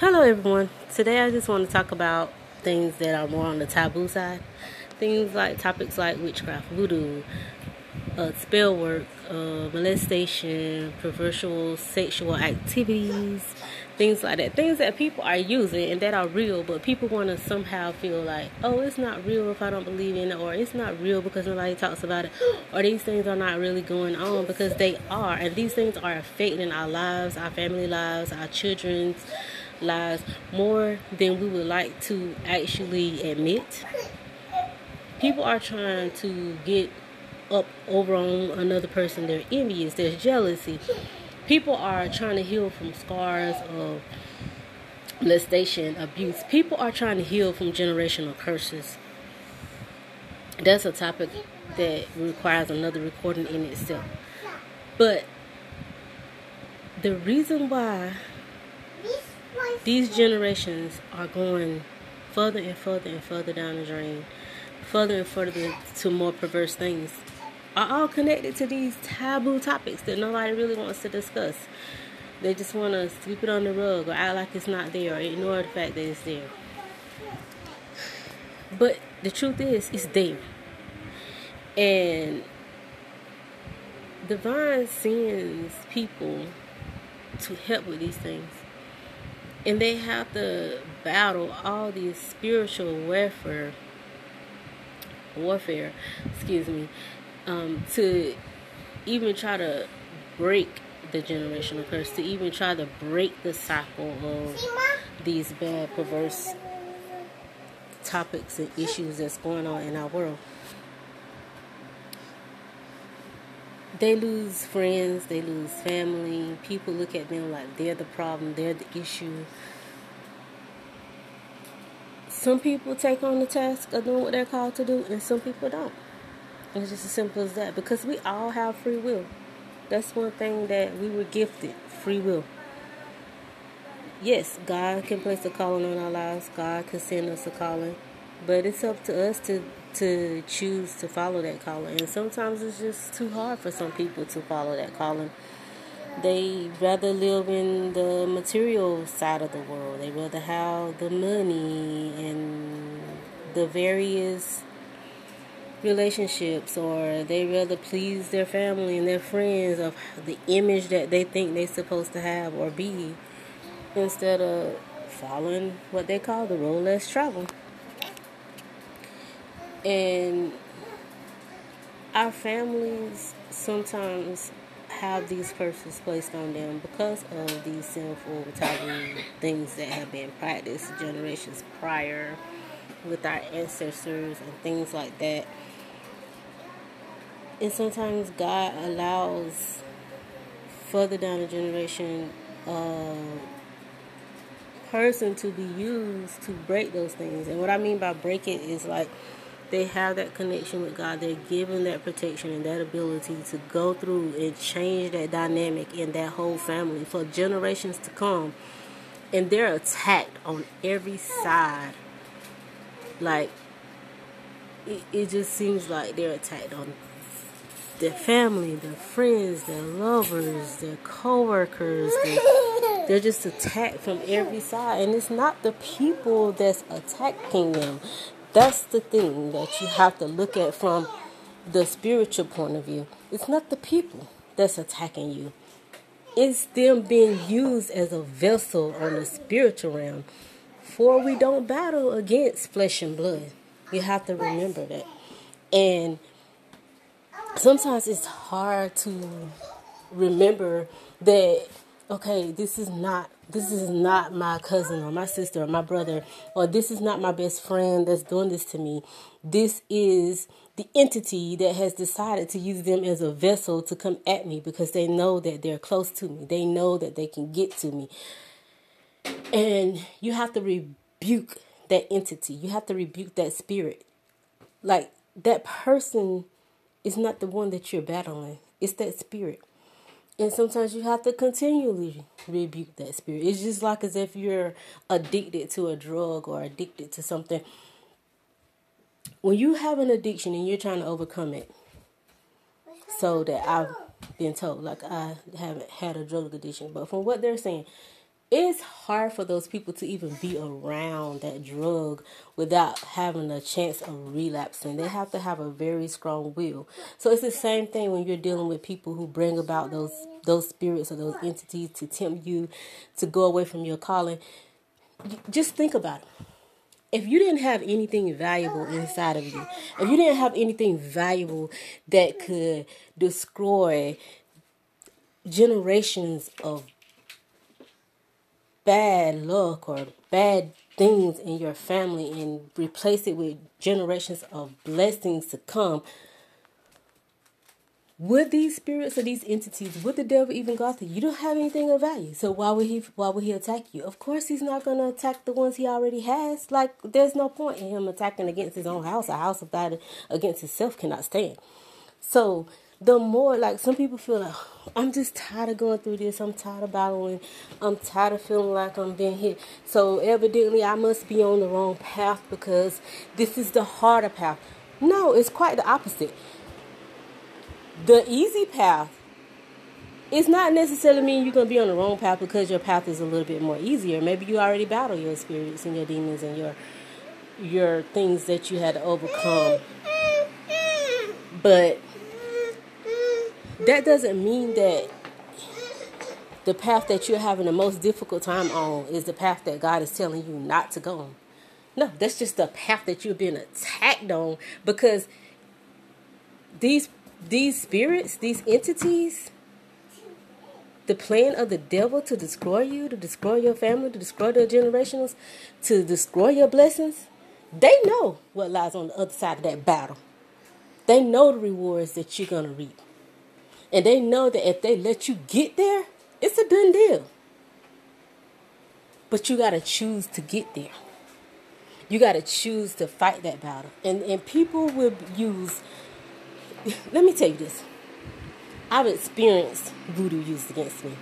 Hello, everyone. Today I just want to talk about things that are more on the taboo side. Things like topics like witchcraft, voodoo, uh, spell work, uh, molestation, perversion, sexual activities, things like that. Things that people are using and that are real, but people want to somehow feel like, oh, it's not real if I don't believe in it, or it's not real because nobody talks about it, or these things are not really going on because they are, and these things are affecting our lives, our family lives, our children's lives more than we would like to actually admit. People are trying to get up over on another person. They're envious. There's jealousy. People are trying to heal from scars of molestation, abuse. People are trying to heal from generational curses. That's a topic that requires another recording in itself. But the reason why these generations are going further and further and further down the drain, further and further to more perverse things, are all connected to these taboo topics that nobody really wants to discuss. They just want to sweep it on the rug or act like it's not there or ignore the fact that it's there. But the truth is, it's there. And divine sends people to help with these things and they have to battle all these spiritual warfare warfare excuse me um, to even try to break the generational curse to even try to break the cycle of these bad perverse topics and issues that's going on in our world they lose friends, they lose family. People look at them like they're the problem, they're the issue. Some people take on the task of doing what they're called to do, and some people don't. It's just as simple as that because we all have free will. That's one thing that we were gifted free will. Yes, God can place a calling on our lives, God can send us a calling, but it's up to us to to choose to follow that calling. And sometimes it's just too hard for some people to follow that calling. They rather live in the material side of the world. They rather have the money and the various relationships or they rather please their family and their friends of the image that they think they're supposed to have or be instead of following what they call the road less travel. And our families sometimes have these curses placed on them because of these sinful taboo things that have been practiced generations prior with our ancestors and things like that. And sometimes God allows further down the generation a person to be used to break those things. And what I mean by break it is like they have that connection with God. They're given that protection and that ability to go through and change that dynamic in that whole family for generations to come. And they're attacked on every side. Like, it, it just seems like they're attacked on their family, their friends, their lovers, their co-workers. Their, they're just attacked from every side. And it's not the people that's attacking them. That's the thing that you have to look at from the spiritual point of view. It's not the people that's attacking you. It's them being used as a vessel on the spiritual realm. For we don't battle against flesh and blood. You have to remember that. And sometimes it's hard to remember that okay, this is not this is not my cousin or my sister or my brother or this is not my best friend that's doing this to me. This is the entity that has decided to use them as a vessel to come at me because they know that they're close to me. They know that they can get to me. And you have to rebuke that entity. You have to rebuke that spirit. Like that person is not the one that you're battling. It's that spirit. And sometimes you have to continually rebuke that spirit. It's just like as if you're addicted to a drug or addicted to something. When you have an addiction and you're trying to overcome it, so that I've been told, like I haven't had a drug addiction, but from what they're saying, it's hard for those people to even be around that drug without having a chance of relapsing. They have to have a very strong will. So it's the same thing when you're dealing with people who bring about those those spirits or those entities to tempt you to go away from your calling. Just think about it. If you didn't have anything valuable inside of you, if you didn't have anything valuable that could destroy generations of bad luck or bad things in your family and replace it with generations of blessings to come, would these spirits or these entities, would the devil even go after you? You don't have anything of value. So why would he why would he attack you? Of course he's not gonna attack the ones he already has. Like there's no point in him attacking against his own house. A house of God against itself cannot stand. So the more like some people feel like I'm just tired of going through this. I'm tired of battling. I'm tired of feeling like I'm being hit. So evidently I must be on the wrong path because this is the harder path. No, it's quite the opposite. The easy path it's not necessarily mean you're gonna be on the wrong path because your path is a little bit more easier. Maybe you already battle your spirits and your demons and your your things that you had to overcome. But that doesn't mean that the path that you're having the most difficult time on is the path that God is telling you not to go on. No, that's just the path that you're being attacked on because these these spirits, these entities, the plan of the devil to destroy you, to destroy your family, to destroy the generations, to destroy your blessings, they know what lies on the other side of that battle. They know the rewards that you're going to reap. And they know that if they let you get there, it's a done deal. But you got to choose to get there. You got to choose to fight that battle. And, and people will use, let me tell you this. I've experienced voodoo used against me.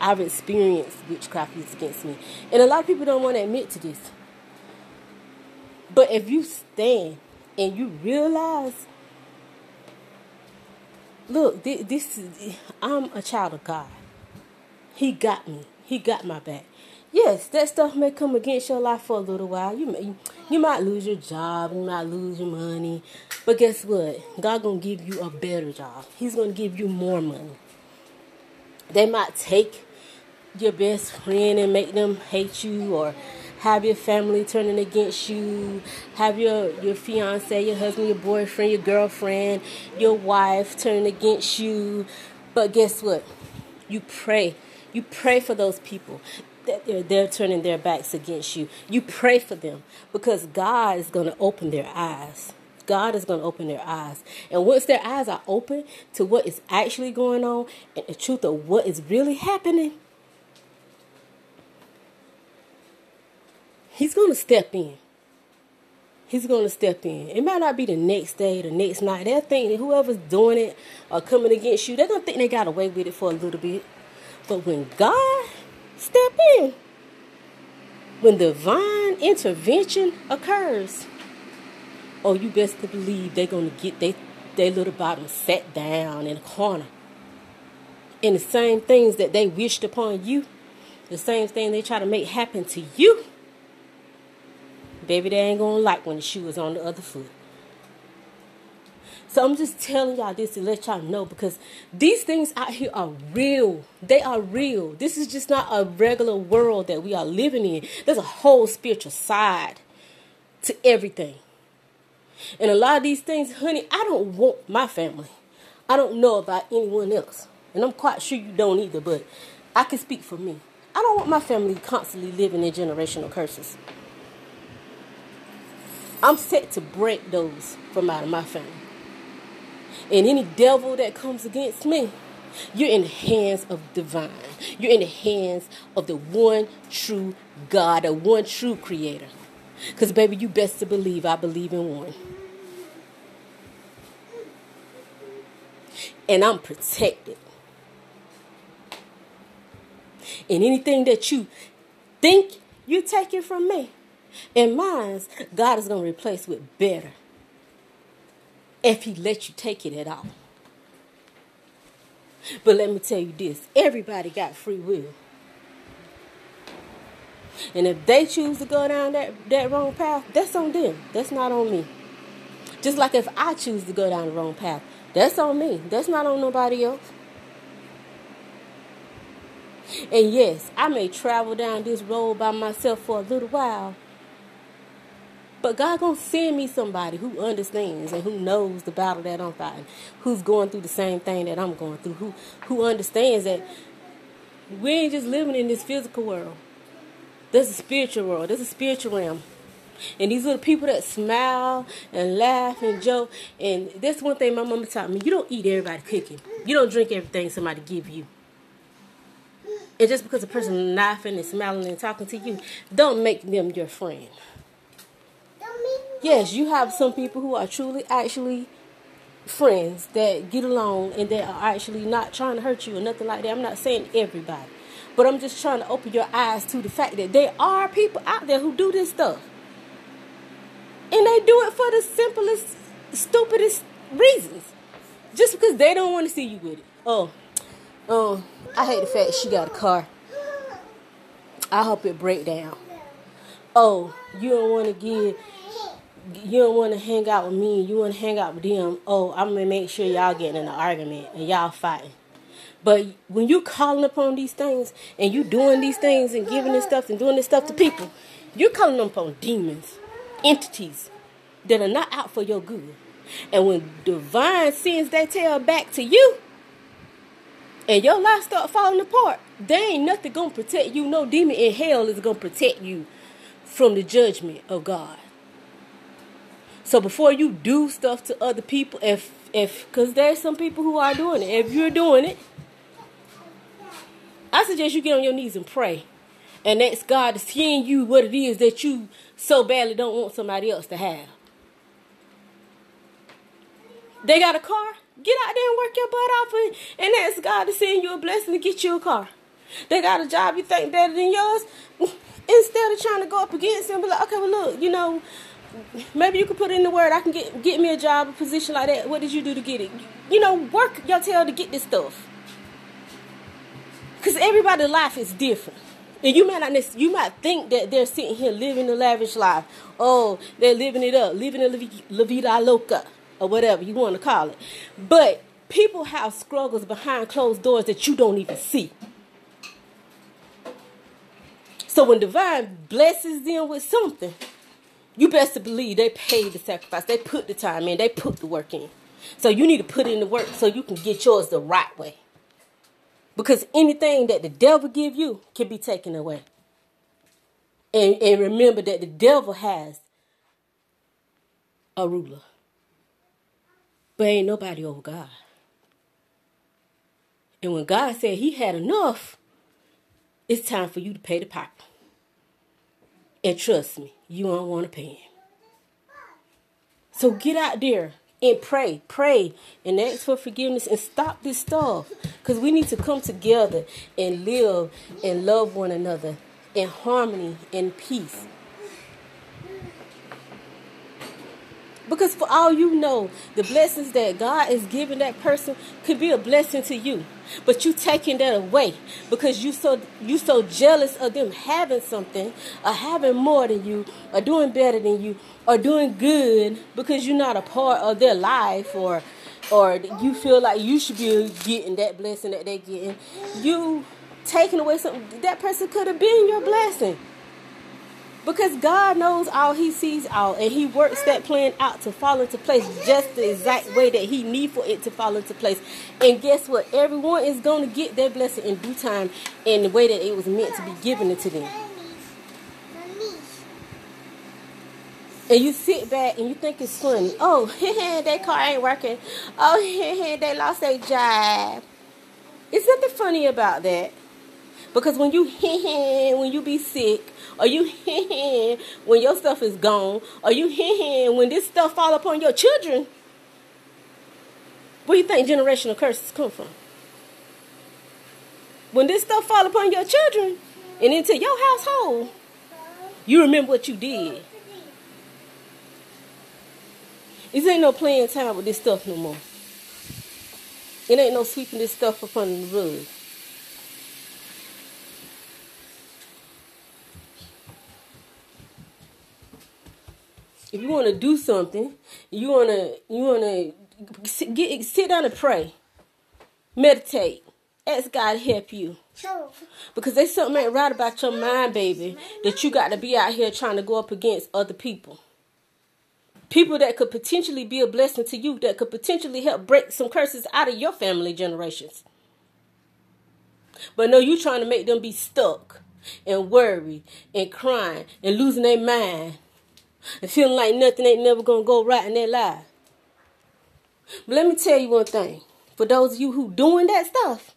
I've experienced witchcraft used against me. And a lot of people don't want to admit to this. But if you stand and you realize look, this is, I'm a child of God. He got me. He got my back. Yes, that stuff may come against your life for a little while. You may, you might lose your job, you might lose your money, but guess what? God gonna give you a better job. He's gonna give you more money. They might take your best friend and make them hate you, or have your family turning against you, have your, your fiance, your husband, your boyfriend, your girlfriend, your wife turning against you. But guess what? You pray. You pray for those people that they're, they're turning their backs against you. You pray for them because God is going to open their eyes. God is going to open their eyes. And once their eyes are open to what is actually going on and the truth of what is really happening, He's going to step in. He's going to step in. It might not be the next day, the next night. They'll think that whoever's doing it or coming against you, they're going to think they got away with it for a little bit. But when God step in, when divine intervention occurs, oh, you best to believe they're going to get their they little bottom sat down in a corner. And the same things that they wished upon you, the same thing they try to make happen to you, Baby, they ain't gonna like when the shoe is on the other foot. So I'm just telling y'all this to let y'all know because these things out here are real. They are real. This is just not a regular world that we are living in. There's a whole spiritual side to everything. And a lot of these things, honey, I don't want my family. I don't know about anyone else. And I'm quite sure you don't either, but I can speak for me. I don't want my family constantly living in generational curses. I'm set to break those from out of my family. And any devil that comes against me, you're in the hands of divine. You're in the hands of the one true God, the one true creator. Because, baby, you best to believe I believe in one. And I'm protected. And anything that you think you're taking from me, and mine, God is going to replace with better if He lets you take it at all. But let me tell you this everybody got free will. And if they choose to go down that, that wrong path, that's on them. That's not on me. Just like if I choose to go down the wrong path, that's on me. That's not on nobody else. And yes, I may travel down this road by myself for a little while. But God gonna send me somebody who understands and who knows the battle that I'm fighting, who's going through the same thing that I'm going through, who who understands that we ain't just living in this physical world. There's a spiritual world. There's a spiritual realm. And these are the people that smile and laugh and joke. And that's one thing my mama taught me. You don't eat everybody cooking. You don't drink everything somebody give you. And just because a person laughing and smiling and talking to you, don't make them your friend. Yes, you have some people who are truly actually friends that get along and that are actually not trying to hurt you or nothing like that. I'm not saying everybody. But I'm just trying to open your eyes to the fact that there are people out there who do this stuff. And they do it for the simplest, stupidest reasons. Just because they don't want to see you with it. Oh, oh, I hate the fact she got a car. I hope it break down. Oh, you don't want to give you don't want to hang out with me, you want to hang out with them. Oh, I'm gonna make sure y'all getting in an argument and y'all fighting. But when you calling upon these things and you doing these things and giving this stuff and doing this stuff to people, you're calling upon demons, entities that are not out for your good. And when divine sends that tail back to you, and your life start falling apart, there ain't nothing gonna protect you. No demon in hell is gonna protect you from the judgment of God. So before you do stuff to other people, if if because there's some people who are doing it, if you're doing it, I suggest you get on your knees and pray, and ask God to send you what it is that you so badly don't want somebody else to have. They got a car. Get out there and work your butt off and, and ask God to send you a blessing to get you a car. They got a job you think better than yours. Instead of trying to go up against them, be like, okay, well, look, you know, maybe you could put in the word. I can get get me a job, a position like that. What did you do to get it? You know, work your tail to get this stuff. Cause everybody's life is different. And you might not you might think that they're sitting here living a lavish life. Oh, they're living it up, living a la vida loca, or whatever you want to call it. But people have struggles behind closed doors that you don't even see. So when divine blesses them with something, you best to believe they paid the sacrifice. They put the time in. They put the work in. So you need to put in the work so you can get yours the right way. Because anything that the devil give you can be taken away. And, and remember that the devil has a ruler. But ain't nobody over God. And when God said he had enough, it's time for you to pay the piper. And trust me, you don't want to pay. So get out there and pray, pray, and ask for forgiveness and stop this stuff. Because we need to come together and live and love one another in harmony and peace. Because for all you know, the blessings that God is giving that person could be a blessing to you. But you taking that away because you so you so jealous of them having something or having more than you or doing better than you or doing good because you're not a part of their life or or you feel like you should be getting that blessing that they're getting. You taking away something that person could have been your blessing. Because God knows all, He sees all, and He works that plan out to fall into place just the exact way that He need for it to fall into place. And guess what? Everyone is going to get their blessing in due time in the way that it was meant to be given to them. And you sit back and you think it's funny. Oh, that car ain't working. Oh, hey they lost their job. It's nothing funny about that. Because when you when you be sick, or you when your stuff is gone, or you when this stuff fall upon your children, where you think generational curses come from? When this stuff fall upon your children and into your household, you remember what you did. This ain't no playing time with this stuff no more. It ain't no sweeping this stuff upon the rug. If you want to do something, you want to you want to sit, get sit down and pray, meditate, ask God to help you. Because there's something ain't right about your mind, baby, that you got to be out here trying to go up against other people. People that could potentially be a blessing to you, that could potentially help break some curses out of your family generations. But no, you trying to make them be stuck and worried and crying and losing their mind and feeling like nothing ain't never gonna go right in their life. But let me tell you one thing. For those of you who doing that stuff,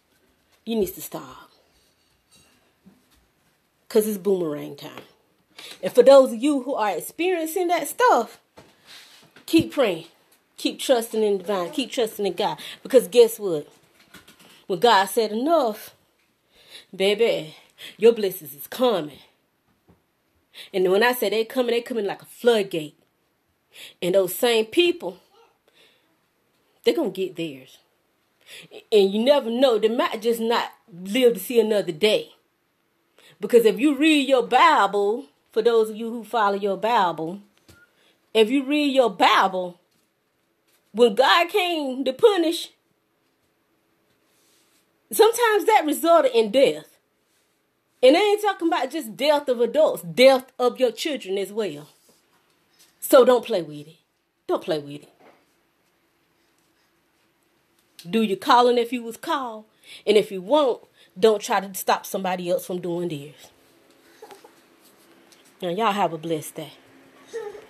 you need to stop. Cause it's boomerang time. And for those of you who are experiencing that stuff, keep praying. Keep trusting in divine. Keep trusting in God. Because guess what? When God said enough, baby, your blessings is coming. And when I say they coming, they coming like a floodgate. And those same people, they're gonna get theirs. And you never know, they might just not live to see another day. Because if you read your Bible, for those of you who follow your Bible, if you read your Bible, when God came to punish, sometimes that resulted in death. And I ain't talking about just death of adults, death of your children as well. So don't play with it. Don't play with it. Do your calling if you was called. And if you won't, don't try to stop somebody else from doing theirs. Now, y'all have a blessed day.